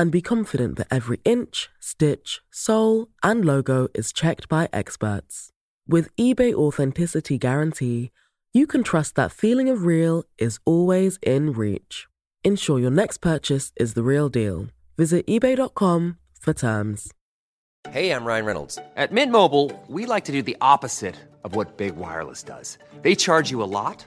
and be confident that every inch, stitch, sole, and logo is checked by experts. With eBay Authenticity Guarantee, you can trust that feeling of real is always in reach. Ensure your next purchase is the real deal. Visit eBay.com for terms. Hey, I'm Ryan Reynolds. At Mint Mobile, we like to do the opposite of what Big Wireless does. They charge you a lot,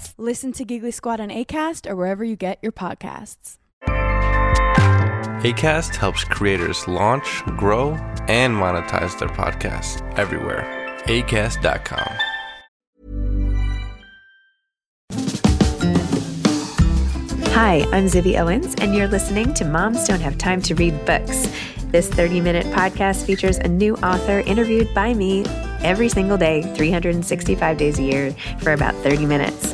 Listen to Giggly Squad on ACAST or wherever you get your podcasts. ACAST helps creators launch, grow, and monetize their podcasts everywhere. ACAST.com. Hi, I'm Zibby Owens, and you're listening to Moms Don't Have Time to Read Books. This 30 minute podcast features a new author interviewed by me every single day, 365 days a year, for about 30 minutes.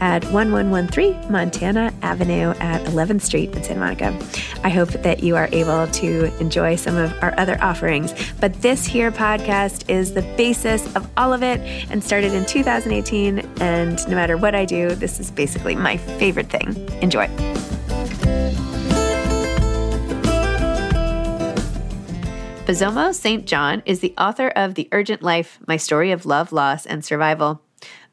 at 1113 Montana Avenue at 11th Street in Santa Monica. I hope that you are able to enjoy some of our other offerings. But this here podcast is the basis of all of it and started in 2018. And no matter what I do, this is basically my favorite thing. Enjoy. Bozoma St. John is the author of The Urgent Life My Story of Love, Loss, and Survival.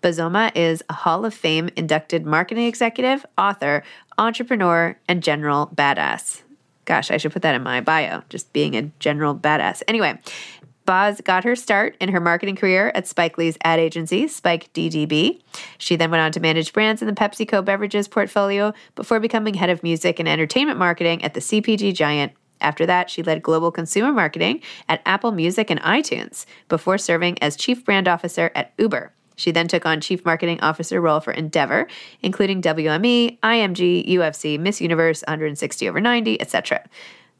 Bozoma is a Hall of Fame inducted marketing executive, author, entrepreneur, and general badass. Gosh, I should put that in my bio, just being a general badass. Anyway, Boz got her start in her marketing career at Spike Lee's ad agency, Spike DDB. She then went on to manage brands in the PepsiCo beverages portfolio before becoming head of music and entertainment marketing at the CPG giant after that, she led global consumer marketing at Apple Music and iTunes before serving as chief brand officer at Uber. She then took on chief marketing officer role for Endeavor, including WME, IMG, UFC, Miss Universe, 160 over 90, etc.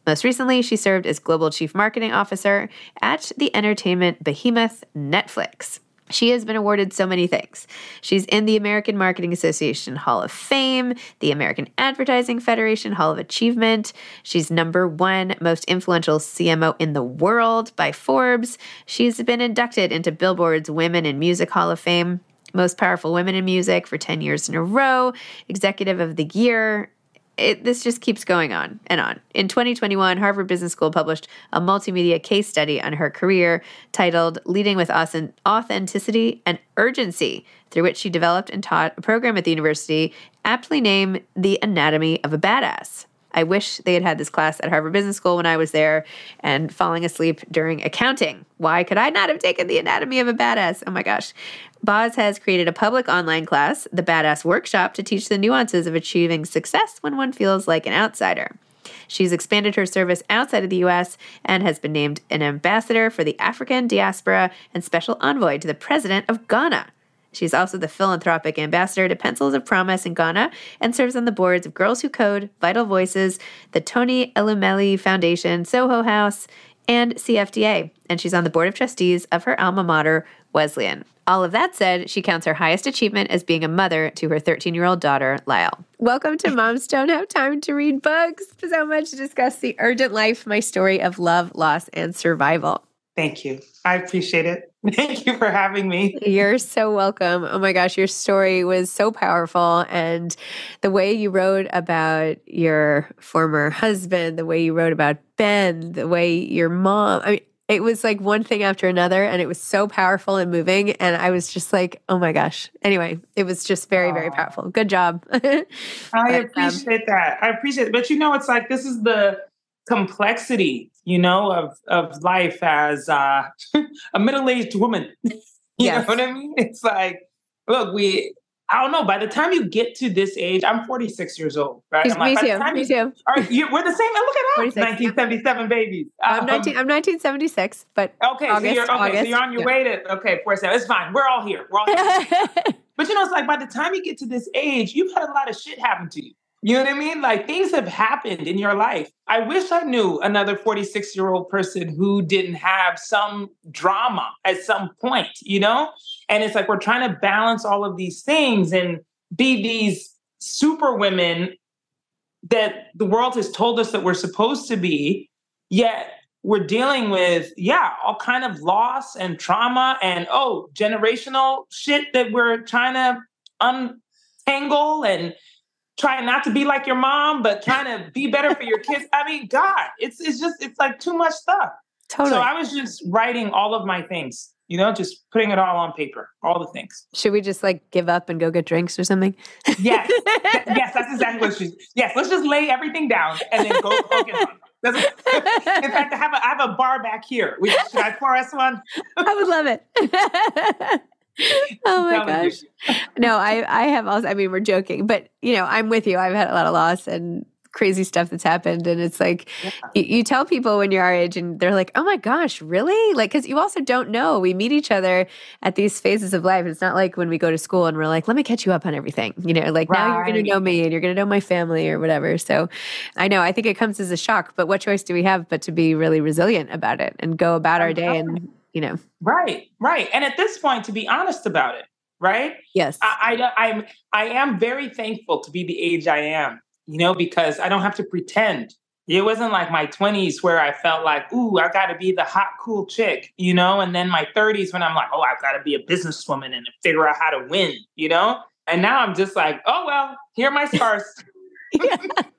Most recently, she served as global chief marketing officer at the entertainment behemoth Netflix. She has been awarded so many things. She's in the American Marketing Association Hall of Fame, the American Advertising Federation Hall of Achievement. She's number one most influential CMO in the world by Forbes. She's been inducted into Billboard's Women in Music Hall of Fame, Most Powerful Women in Music for 10 years in a row, Executive of the Year, it, this just keeps going on and on. In 2021, Harvard Business School published a multimedia case study on her career titled Leading with Authenticity and Urgency, through which she developed and taught a program at the university aptly named The Anatomy of a Badass. I wish they had had this class at Harvard Business School when I was there and falling asleep during accounting. Why could I not have taken the anatomy of a badass? Oh my gosh. Boz has created a public online class, the Badass Workshop, to teach the nuances of achieving success when one feels like an outsider. She's expanded her service outside of the US and has been named an ambassador for the African diaspora and special envoy to the president of Ghana. She's also the philanthropic ambassador to Pencils of Promise in Ghana and serves on the boards of Girls Who Code, Vital Voices, the Tony Elumelu Foundation, Soho House, and CFDA. And she's on the board of trustees of her alma mater, Wesleyan. All of that said, she counts her highest achievement as being a mother to her 13 year old daughter, Lael. Welcome to Moms Don't Have Time to Read Books. So much to discuss the urgent life, my story of love, loss, and survival. Thank you. I appreciate it. Thank you for having me. You're so welcome. Oh my gosh, your story was so powerful. And the way you wrote about your former husband, the way you wrote about Ben, the way your mom, I mean, it was like one thing after another and it was so powerful and moving and i was just like oh my gosh anyway it was just very very powerful good job i but, um, appreciate um, that i appreciate it but you know it's like this is the complexity you know of of life as uh, a middle-aged woman you yes. know what i mean it's like look we I don't know. By the time you get to this age, I'm 46 years old, right? I'm like, me too. Me you, too. Are you, we're the same. Look at us. 1977 babies. I'm, 19, I'm 1976, but okay. August, so you're okay. August, so you're on your yeah. way to okay. 47. It's fine. We're all here. We're all here. but you know, it's like by the time you get to this age, you've had a lot of shit happen to you. You know what I mean? Like things have happened in your life. I wish I knew another 46 year old person who didn't have some drama at some point, you know? And it's like we're trying to balance all of these things and be these super women that the world has told us that we're supposed to be, yet we're dealing with, yeah, all kind of loss and trauma and oh, generational shit that we're trying to untangle and trying not to be like your mom, but trying to be better for your kids. I mean, God, it's it's just it's like too much stuff. Totally. So I was just writing all of my things, you know, just putting it all on paper, all the things. Should we just like give up and go get drinks or something? Yes, yes, that's exactly what she's. Yes, let's just lay everything down and then go. go get in fact, I have a I have a bar back here. We, should I pour us one? I would love it. oh my gosh. No, I I have also I mean we're joking, but you know, I'm with you. I've had a lot of loss and crazy stuff that's happened and it's like yeah. you, you, tell people when you're our age and they're like oh my gosh really like because you also don't know we meet each other at these phases of life it's not like when we go to school and we're like let me catch you up on everything you know like right. now you're going to know me and you're going to know my family or whatever so i know i think it comes as a shock but what choice do we have but to be really resilient about it and go about our day and you know. Right, right. And at this point, to be honest about it, right? Yes. I, I, I'm, I am very thankful to be the age I am, you know, because I don't have to pretend. It wasn't like my 20s where I felt like, ooh, I got to be the hot, cool chick, you know? And then my 30s when I'm like, oh, I've got to be a businesswoman and figure out how to win, you know? And now I'm just like, oh, well, here are my scars.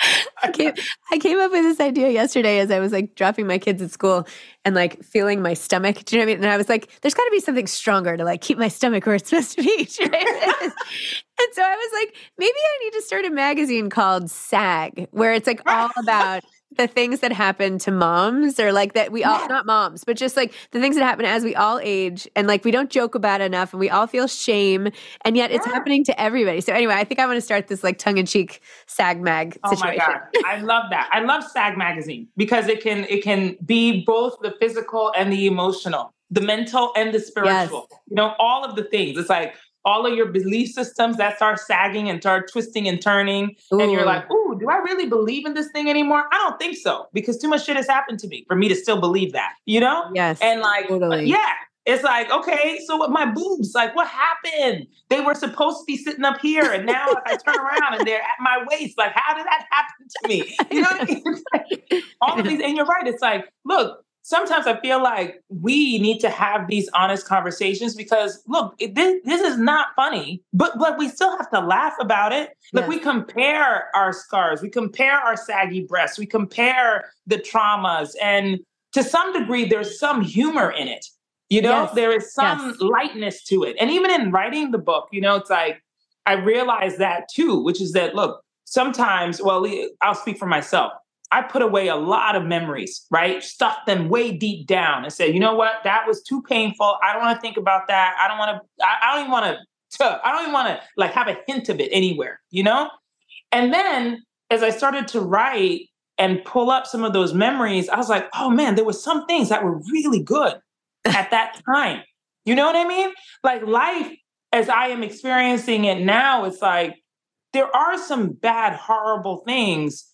I came, I came up with this idea yesterday as I was like dropping my kids at school and like feeling my stomach. Do you know what I mean? And I was like, there's got to be something stronger to like keep my stomach where it's supposed to be. and so I was like, maybe I need to start a magazine called SAG, where it's like all about the things that happen to moms or like that we all yeah. not moms but just like the things that happen as we all age and like we don't joke about enough and we all feel shame and yet it's yeah. happening to everybody so anyway i think i want to start this like tongue-in-cheek sag mag situation. oh my god i love that i love sag magazine because it can it can be both the physical and the emotional the mental and the spiritual yes. you know all of the things it's like all of your belief systems that start sagging and start twisting and turning. Ooh. And you're like, ooh, do I really believe in this thing anymore? I don't think so because too much shit has happened to me for me to still believe that, you know? Yes. And like, uh, totally. yeah. It's like, okay, so with my boobs, like what happened? They were supposed to be sitting up here and now I turn around and they're at my waist. Like, how did that happen to me? You know what I mean? Like, all of these, and you're right. It's like, look, sometimes I feel like we need to have these honest conversations because look, it, this, this is not funny, but but we still have to laugh about it. Like yes. we compare our scars, we compare our saggy breasts, we compare the traumas, and to some degree, there's some humor in it. You know, yes. there is some yes. lightness to it. And even in writing the book, you know, it's like I realized that too, which is that look, sometimes, well, I'll speak for myself I put away a lot of memories, right? Stuffed them way deep down and said, you know what? That was too painful. I don't want to think about that. I don't want to, I, don't even want to, I don't even want to like have a hint of it anywhere, you know? And then as I started to write and pull up some of those memories, I was like, oh man, there were some things that were really good at that time. You know what I mean? Like life, as I am experiencing it now, it's like there are some bad, horrible things,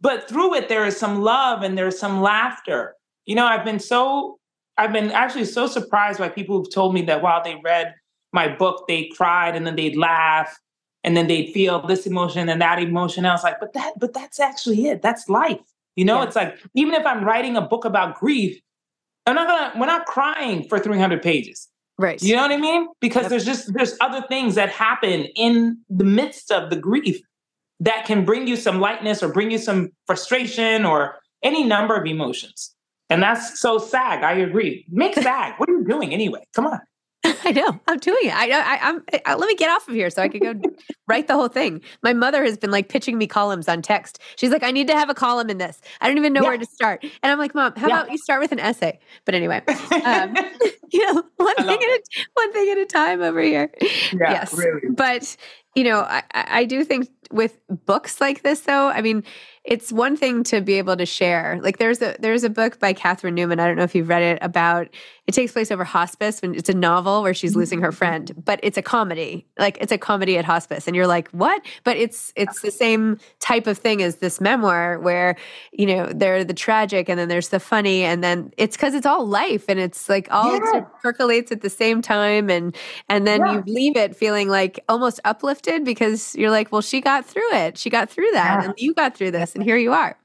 but through it, there is some love and there's some laughter. You know, I've been so, I've been actually so surprised by people who've told me that while they read my book, they cried and then they'd laugh and then they'd feel this emotion and that emotion. I was like, but that, but that's actually it. That's life. You know, yeah. it's like even if I'm writing a book about grief, I'm not gonna, we're not crying for 300 pages. Right. You know what I mean? Because yep. there's just there's other things that happen in the midst of the grief that can bring you some lightness or bring you some frustration or any number of emotions. And that's so SAG. I agree. Make SAG. what are you doing anyway? Come on. I know. I'm doing it. I, I, I'm. I, let me get off of here so I can go write the whole thing. My mother has been like pitching me columns on text. She's like, I need to have a column in this. I don't even know yeah. where to start. And I'm like, Mom, how yeah. about you start with an essay? But anyway, um, you know, one thing at a, one thing at a time over here. Yeah, yes, really. but you know, I, I do think with books like this, though, I mean it's one thing to be able to share. Like there's a there's a book by Catherine Newman. I don't know if you've read it about. It takes place over hospice when it's a novel where she's losing her mm-hmm. friend, but it's a comedy. Like it's a comedy at hospice, and you're like, what? But it's it's the same type of thing as this memoir where you know there's the tragic and then there's the funny, and then it's because it's all life and it's like all yeah. percolates at the same time, and and then yeah. you leave it feeling like almost uplifted because you're like, well, she got through it. She got through that, yeah. and you got through this and here you are.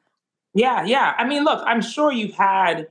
Yeah, yeah. I mean, look, I'm sure you've had,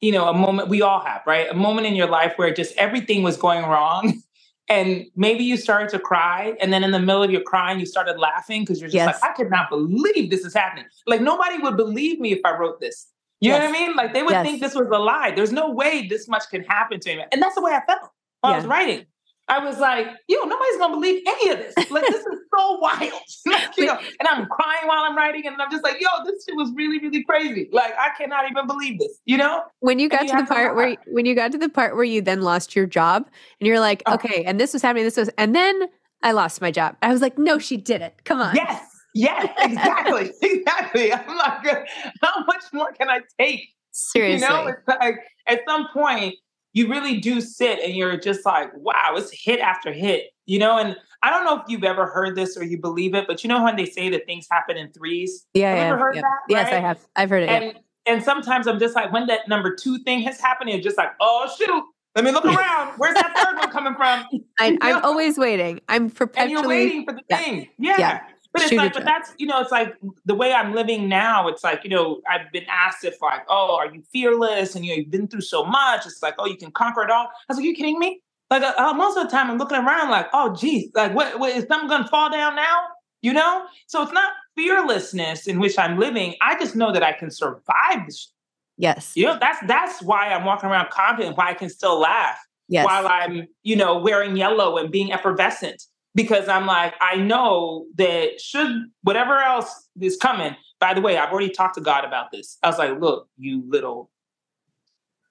you know, a moment, we all have, right? A moment in your life where just everything was going wrong. And maybe you started to cry. And then in the middle of your crying, you started laughing because you're just yes. like, I could not believe this is happening. Like, nobody would believe me if I wrote this. You yes. know what I mean? Like, they would yes. think this was a lie. There's no way this much can happen to me. And that's the way I felt while yeah. I was writing. I was like, yo, nobody's gonna believe any of this. Like, this is so wild. like, you know, and I'm crying while I'm writing, and I'm just like, yo, this shit was really, really crazy. Like, I cannot even believe this. You know? When you got you to the part to where when you got to the part where you then lost your job, and you're like, oh. okay, and this was happening, this was, and then I lost my job. I was like, no, she didn't. Come on. Yes. Yes, exactly. exactly. I'm like, how much more can I take? Seriously. You know, it's like at some point, you really do sit and you're just like, wow, it's hit after hit, you know? And I don't know if you've ever heard this or you believe it, but you know when they say that things happen in threes? Yeah. Have yeah, you ever heard yeah. that? Right? Yes, I have. I've heard it. And, yeah. and sometimes I'm just like, when that number two thing has happened, it's just like, oh, shoot. Let me look around. Where's that third one coming from? I, am always waiting. I'm perpetually. And you're waiting for the thing. Yeah. yeah. But it's Shoot like, but that's, you know, it's like the way I'm living now. It's like, you know, I've been asked if like, oh, are you fearless? And you know, you've been through so much. It's like, oh, you can conquer it all. I was like, you kidding me? Like uh, uh, most of the time, I'm looking around like, oh, geez, like what, what is something going to fall down now? You know? So it's not fearlessness in which I'm living. I just know that I can survive this. Yes. You know, that's that's why I'm walking around confident, why I can still laugh yes. while I'm, you know, wearing yellow and being effervescent because I'm like, I know that should whatever else is coming. By the way, I've already talked to God about this. I was like, look, you little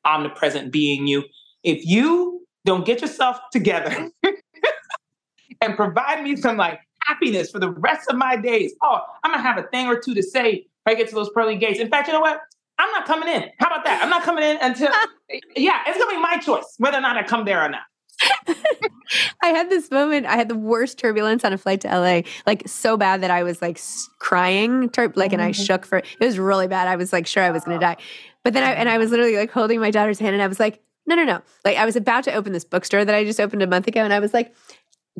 omnipresent being, you, if you don't get yourself together and provide me some like happiness for the rest of my days, oh, I'm gonna have a thing or two to say if I get to those pearly gates. In fact, you know what? I'm not coming in. How about that? I'm not coming in until, yeah, it's gonna be my choice whether or not I come there or not. I had this moment. I had the worst turbulence on a flight to LA, like so bad that I was like crying, tur- like, and I mm-hmm. shook for. It was really bad. I was like sure I was going to die, but then I and I was literally like holding my daughter's hand, and I was like, no, no, no. Like I was about to open this bookstore that I just opened a month ago, and I was like,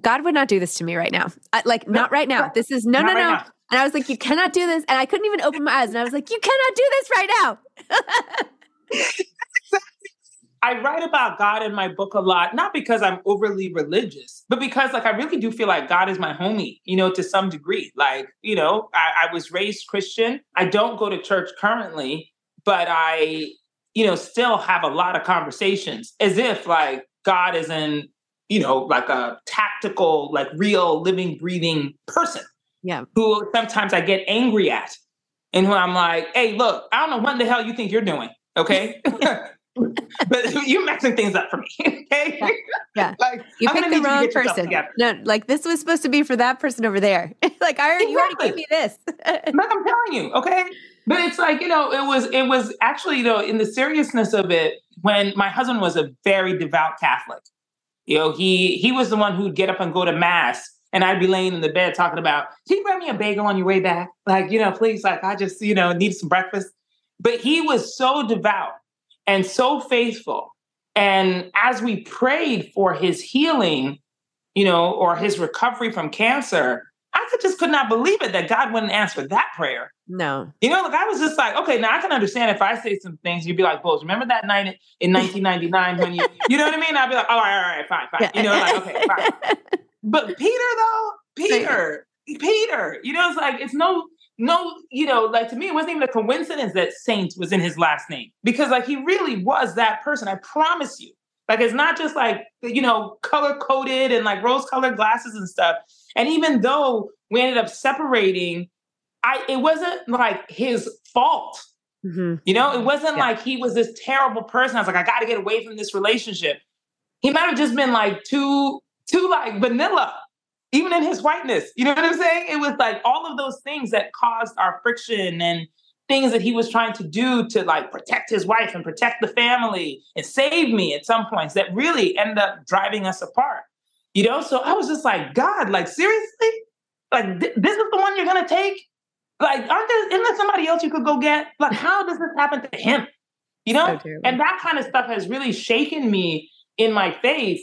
God would not do this to me right now. I, like not right now. This is no, no, no. Right and I was like, you cannot do this, and I couldn't even open my eyes, and I was like, you cannot do this right now. I write about God in my book a lot, not because I'm overly religious, but because like I really do feel like God is my homie, you know, to some degree. Like, you know, I, I was raised Christian. I don't go to church currently, but I, you know, still have a lot of conversations as if like God is in, you know, like a tactical, like real living, breathing person. Yeah. Who sometimes I get angry at. And who I'm like, hey, look, I don't know what the hell you think you're doing. Okay. but you're messing things up for me. Okay. Yeah. yeah. like you I'm picked the wrong you to get yourself person. No, like this was supposed to be for that person over there. like I already, you already gave Exactly. me this. But I'm telling you, okay. But it's like you know, it was it was actually you know in the seriousness of it when my husband was a very devout Catholic. You know, he he was the one who'd get up and go to mass, and I'd be laying in the bed talking about, "Can you grab me a bagel on your way back? Like, you know, please, like I just you know need some breakfast." But he was so devout and so faithful, and as we prayed for his healing, you know, or his recovery from cancer, I could just could not believe it that God wouldn't answer that prayer. no. You know, like I was just like, okay, now I can understand if I say some things, you'd be like, Boz, remember that night in, in 1999 when you, you know what I mean? I'd be like, all right, all right, fine, fine. You know, like, okay, fine. But Peter, though, Peter, Peter, you know, it's like, it's no, no, you know, like to me, it wasn't even a coincidence that Saint was in his last name because, like, he really was that person. I promise you. Like, it's not just like, you know, color coded and like rose colored glasses and stuff. And even though we ended up separating, I, it wasn't like his fault. Mhm. You know, it wasn't Yeah. like he was this terrible person. I was like, I got to get away from this relationship. He might have just been like too, too like vanilla, even in his whiteness. You know what I'm saying? It was like all of those things that caused our friction and things that he was trying to do to like protect his wife and protect the family and save me at some points that really end up driving us apart. You know, so I was just like, God, like seriously, like th- this is the one you're gonna take? Like, aren't there isn't there somebody else you could go get? Like, how does this happen to him? You know, So and that kind of stuff has really shaken me in my faith.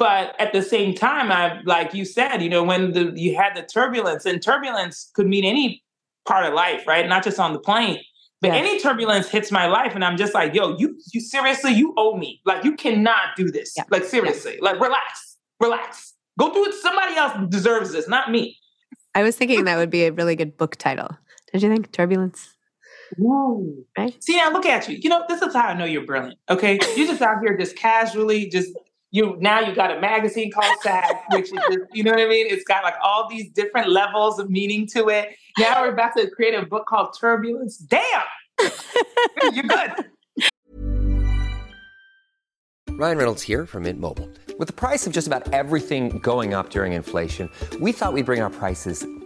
But at the same time, I like you said, you know, when the you had the turbulence, and turbulence could mean any part of life, right? Not just on the plane. But Yes. any turbulence hits my life, and I'm just like, yo, you you seriously, you owe me. Like, you cannot do this. Yeah. Like, seriously, like relax, relax. Go do it. Somebody else deserves this, not me. I was thinking that would be a really good book title. Don't you think? Turbulence. Ooh. Right? See, now look at you. You know, this is how I know you're brilliant. Okay, you're just out here just casually, just you. Now you got a magazine called SAG, which is just, you know what I mean. It's got like all these different levels of meaning to it. Now we're about to create a book called Turbulence. Damn, you're good. Ryan Reynolds here from Mint Mobile. With the price of just about everything going up during inflation, we thought we'd bring our prices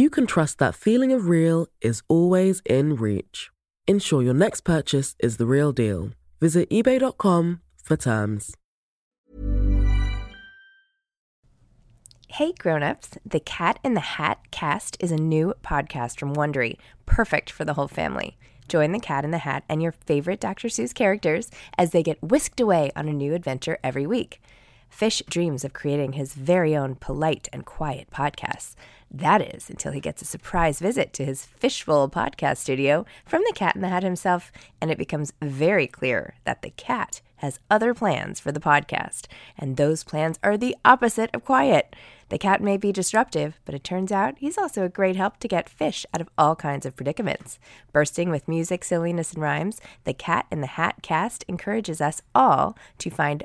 you can trust that feeling of real is always in reach. Ensure your next purchase is the real deal. Visit eBay.com for terms. Hey grown-ups, the Cat in the Hat cast is a new podcast from Wondery, perfect for the whole family. Join the Cat in the Hat and your favorite Dr. Seuss characters as they get whisked away on a new adventure every week. Fish dreams of creating his very own polite and quiet podcast. That is until he gets a surprise visit to his Fishbowl podcast studio from the Cat in the Hat himself, and it becomes very clear that the cat has other plans for the podcast, and those plans are the opposite of quiet. The cat may be disruptive, but it turns out he's also a great help to get fish out of all kinds of predicaments. Bursting with music, silliness, and rhymes, the Cat in the Hat cast encourages us all to find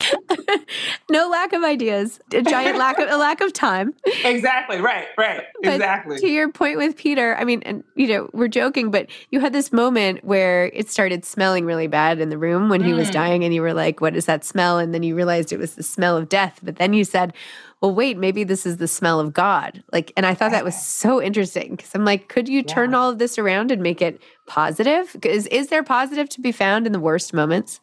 no lack of ideas, a giant lack of a lack of time. Exactly. Right. Right. But exactly. To your point with Peter, I mean, and you know, we're joking, but you had this moment where it started smelling really bad in the room when he was Mm. dying, and you were like, "What is that smell?" And then you realized it was the smell of death. But then you said, "Well, wait, maybe this is the smell of God." Like, and I thought that was so interesting because I'm like, could you turn all of this around and make it positive? Is is there positive to be found in the worst moments?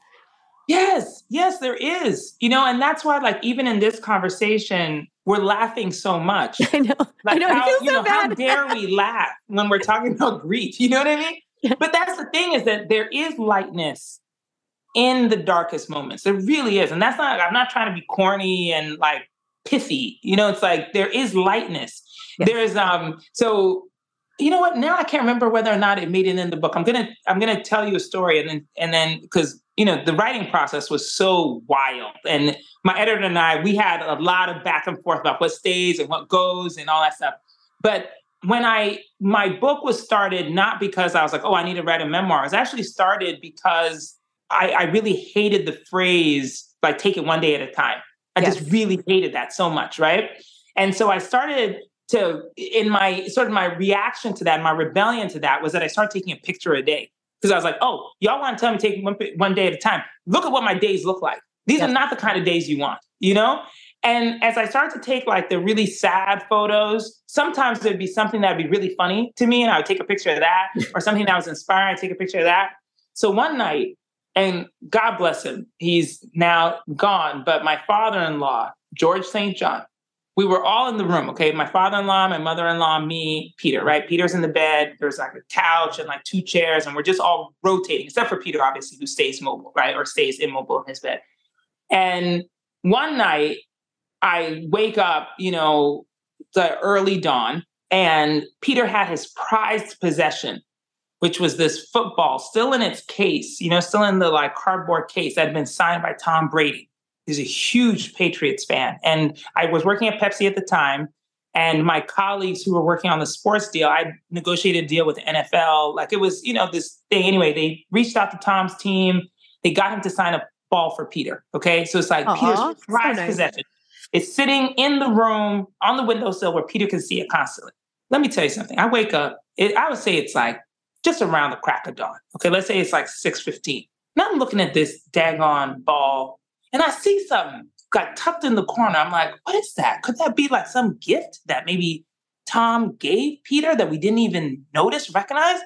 Yes, yes, there is. You know, and that's why, like, even in this conversation, we're laughing so much. I know. Like, I know. how, you so know, how dare we laugh when we're talking about grief? You know what I mean? But that's the thing is that there is lightness in the darkest moments. There really is. And that's not, I'm not trying to be corny and like pithy. You know, it's like there is lightness. There's, um, so, you know what? Now I can't remember whether or not it made it in the book. I'm gonna I'm gonna tell you a story and then and then because you know the writing process was so wild and my editor and I we had a lot of back and forth about what stays and what goes and all that stuff. But when I my book was started not because I was like oh I need to write a memoir. It was actually started because I, I really hated the phrase like take it one day at a time. I just really hated that so much, right? And so I started to in my sort of my reaction to that, my rebellion to that was that I started taking a picture a day because I was like, oh, y'all want to tell me take one, one day at a time. Look at what my days look like. These are not the kind of days you want, you know? And as I started to take like the really sad photos, sometimes there'd be something that'd be really funny to me, and I would take a picture of that, or something that was inspiring, I'd take a picture of that. So one night, and God bless him, he's now gone, but my father in law, George St. John, we were all in the room, okay? My father-in-law, my mother-in-law, me, Peter, right? Peter's in the bed. There's like a couch and like two chairs, and we're just all rotating, except for Peter, obviously, who stays mobile, right? Or stays immobile in his bed. And one night I wake up, you know, the early dawn, and Peter had his prized possession, which was this football still in its case, you know, still in the like cardboard case that had been signed by Tom Brady. He's a huge Patriots fan. And I was working at Pepsi at the time. And my colleagues who were working on the sports deal, I negotiated a deal with the NFL. Like it was, you know, this thing. Anyway, they reached out to Tom's team. They got him to sign a ball for Peter. Okay. So it's like Aw, Peter's so prized nice. possession. It's sitting in the room on the windowsill where Peter can see it constantly. Let me tell you something. I wake up, it, I would say it's like just around the crack of dawn. Okay, let's say it's like 6.15. Now I'm looking at this daggone ball and I see something got tucked in the corner. I'm like, what is that? Could that be like some gift that maybe Tom gave Peter that we didn't even notice, recognize?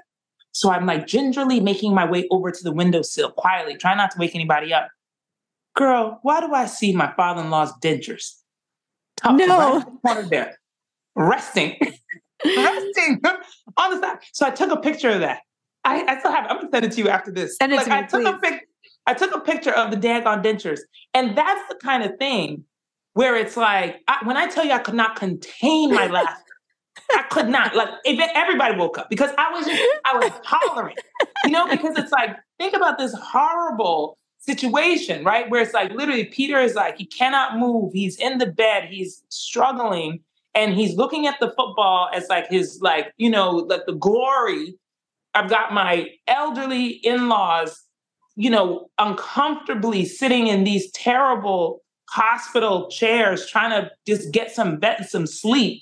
So I'm like gingerly making my way over to the windowsill quietly, trying not to wake anybody up. Girl, why do I see my father-in-law's dentures? tucked No. right in the corner there, resting, resting on the side. So I took a picture of that. I, I still have. it. I'm gonna send it to you after this. Send it Like, to me, I took a pic. I took a picture of the daggone dentures, and that's the kind of thing where it's like I, when I tell you I could not contain my laughter. I could not. Like if everybody woke up because I was just, I was hollering, you know, because it's like think about this horrible situation, right? Where it's like literally Peter is like he cannot move. He's in the bed. He's struggling, and he's looking at the football as like his like you know like the glory. I've got my elderly in-laws, you know, uncomfortably sitting in these terrible hospital chairs trying to just get some bed, some sleep.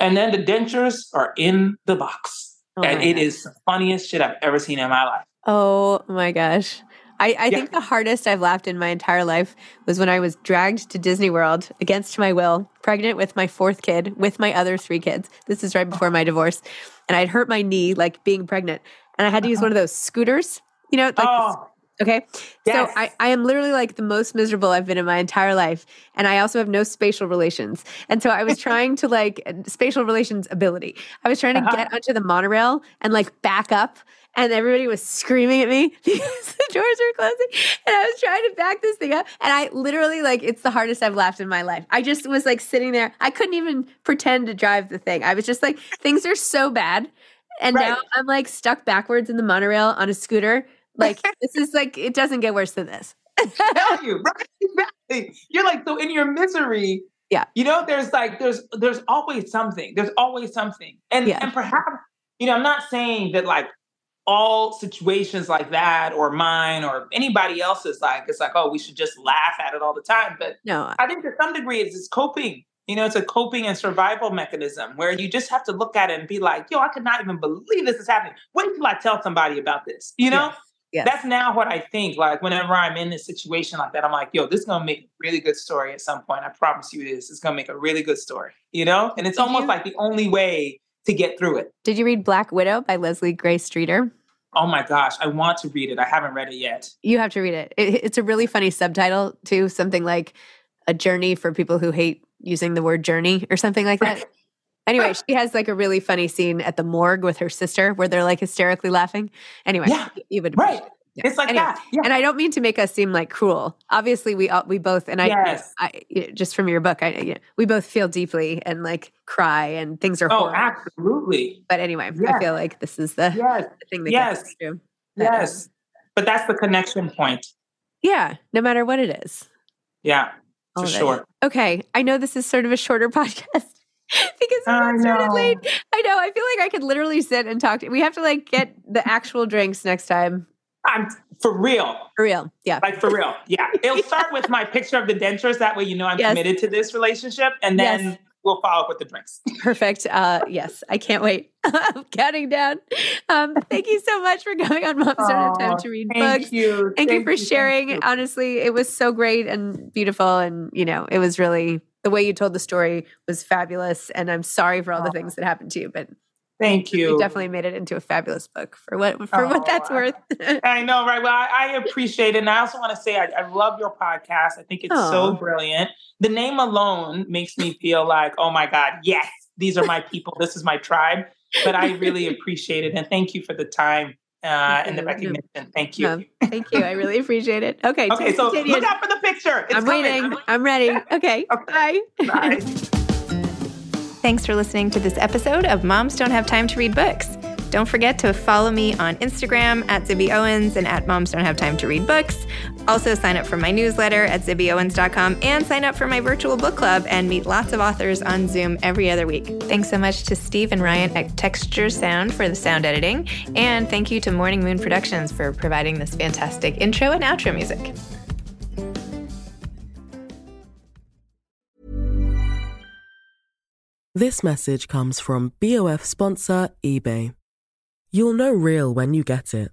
And then the dentures are in the box. Oh and it gosh. is the funniest shit I've ever seen in my life. Oh my gosh. I, I Yeah. think the hardest I've laughed in my entire life was when I was dragged to Disney World against my will, pregnant with my fourth kid, with my other three kids. This is right before my divorce. And I'd hurt my knee, like being pregnant. And I had to use uh-huh. one of those scooters, you know, like oh, Okay. Yes. So I, I am literally like the most miserable I've been in my entire life. And I also have no spatial relations. And so I was trying to like spatial relations ability. I was trying to Uh-huh. get onto the monorail and like back up. And everybody was screaming at me because the doors were closing. And I was trying to back this thing up. And I literally like it's the hardest I've laughed in my life. I just was like sitting there. I couldn't even pretend to drive the thing. I was just like, things are so bad. And now I'm like stuck backwards in the monorail on a scooter. Like this is like it doesn't get worse than this. tell you, right? Exactly. You're like, so in your misery, Yeah. you know, there's like, there's there's always something. There's always something. And Yeah. and perhaps, you know, I'm not saying that like all situations like that or mine or anybody else's like it's like oh we should just laugh at it all the time but no uh i think to some degree it's, it's coping you know it's a coping and survival mechanism where you just have to look at it and be like yo i could not even believe this is happening wait till i tell somebody about this you know Yes. Yes. that's now what i think like whenever i'm in a situation like that i'm like yo this is gonna make a really good story at some point i promise you this it's gonna make a really good story you know and it's Did almost you- like the only way to get through it Did you read Black Widow by Leslie Gray Streeter? oh my gosh i want to read it i haven't read it yet You have to read it. it. It's a really funny subtitle too, something like a journey for people who hate using the word journey or something like that. Anyway, she has like a really funny scene at the morgue with her sister where they're like hysterically laughing. Anyway, Yeah, you would right. Yeah. It's like Anyway, that. Yeah. And I don't mean to make us seem like cruel. Obviously, we all, we both and I, Yes. I know, just from your book, I we both feel deeply and like cry and things are oh, horrible. absolutely. But anyway, I feel like this is the, Yes. the thing that Yes. through. But, um, Yes. But that's the connection point. yeah, no matter what it is. Yeah, for of it. sure. Okay, I know this is sort of a shorter podcast because I know. late. I know. I feel like I could literally sit and talk. To, we have to like get the actual drinks next time. I'm for real. For real. Yeah. Like for real. Yeah. It'll start with my picture of the dentures. That way you know I'm Yes. committed to this relationship. And then Yes. we'll follow up with the drinks. Perfect. Uh, yes, I can't wait. I'm counting down. Um, thank you so much for coming on Moms Don't Have Time to Read Books. Thank Books. you. Thank, you for thank sharing. you. Honestly, it was so great and beautiful. And, you know, it was really the way you told the story was fabulous. And I'm sorry for all the Oh. things that happened to you, but Thank you you. definitely made it into a fabulous book for what for what Oh, that's I- worth. I know, right? Well, I, I appreciate it. And I also want to say I, I love your podcast. I think it's so brilliant. The name alone makes me feel like, oh my God, yes, these are my people. This is my tribe. But I really appreciate it. And thank you for the time uh, and the recognition. Thank you. No, thank you. I really appreciate it. Okay. to Okay, be so continued. look out for the picture. It's I'm coming. waiting. I'm ready. Okay. Bye. Bye. Thanks for listening to this episode of Moms Don't Have Time to Read Books. Don't forget to follow me on Instagram at Zibby Owens and at Moms Don't Have Time to Read Books. Also, sign up for my newsletter at zibbyowens.com and sign up for my virtual book club and meet lots of authors on Zoom every other week. Thanks so much to Steve and Ryan at Texture Sound for the sound editing. And thank you to Morning Moon Productions for providing this fantastic intro and outro music. This message comes from BOF sponsor eBay. You'll know real when you get it.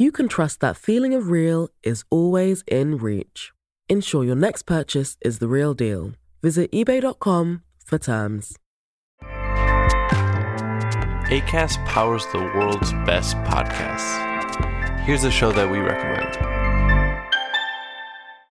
you can trust that feeling of real is always in reach. Ensure your next purchase is the real deal. Visit eBay.com for terms. ACAST powers the world's best podcasts. Here's a show that we recommend.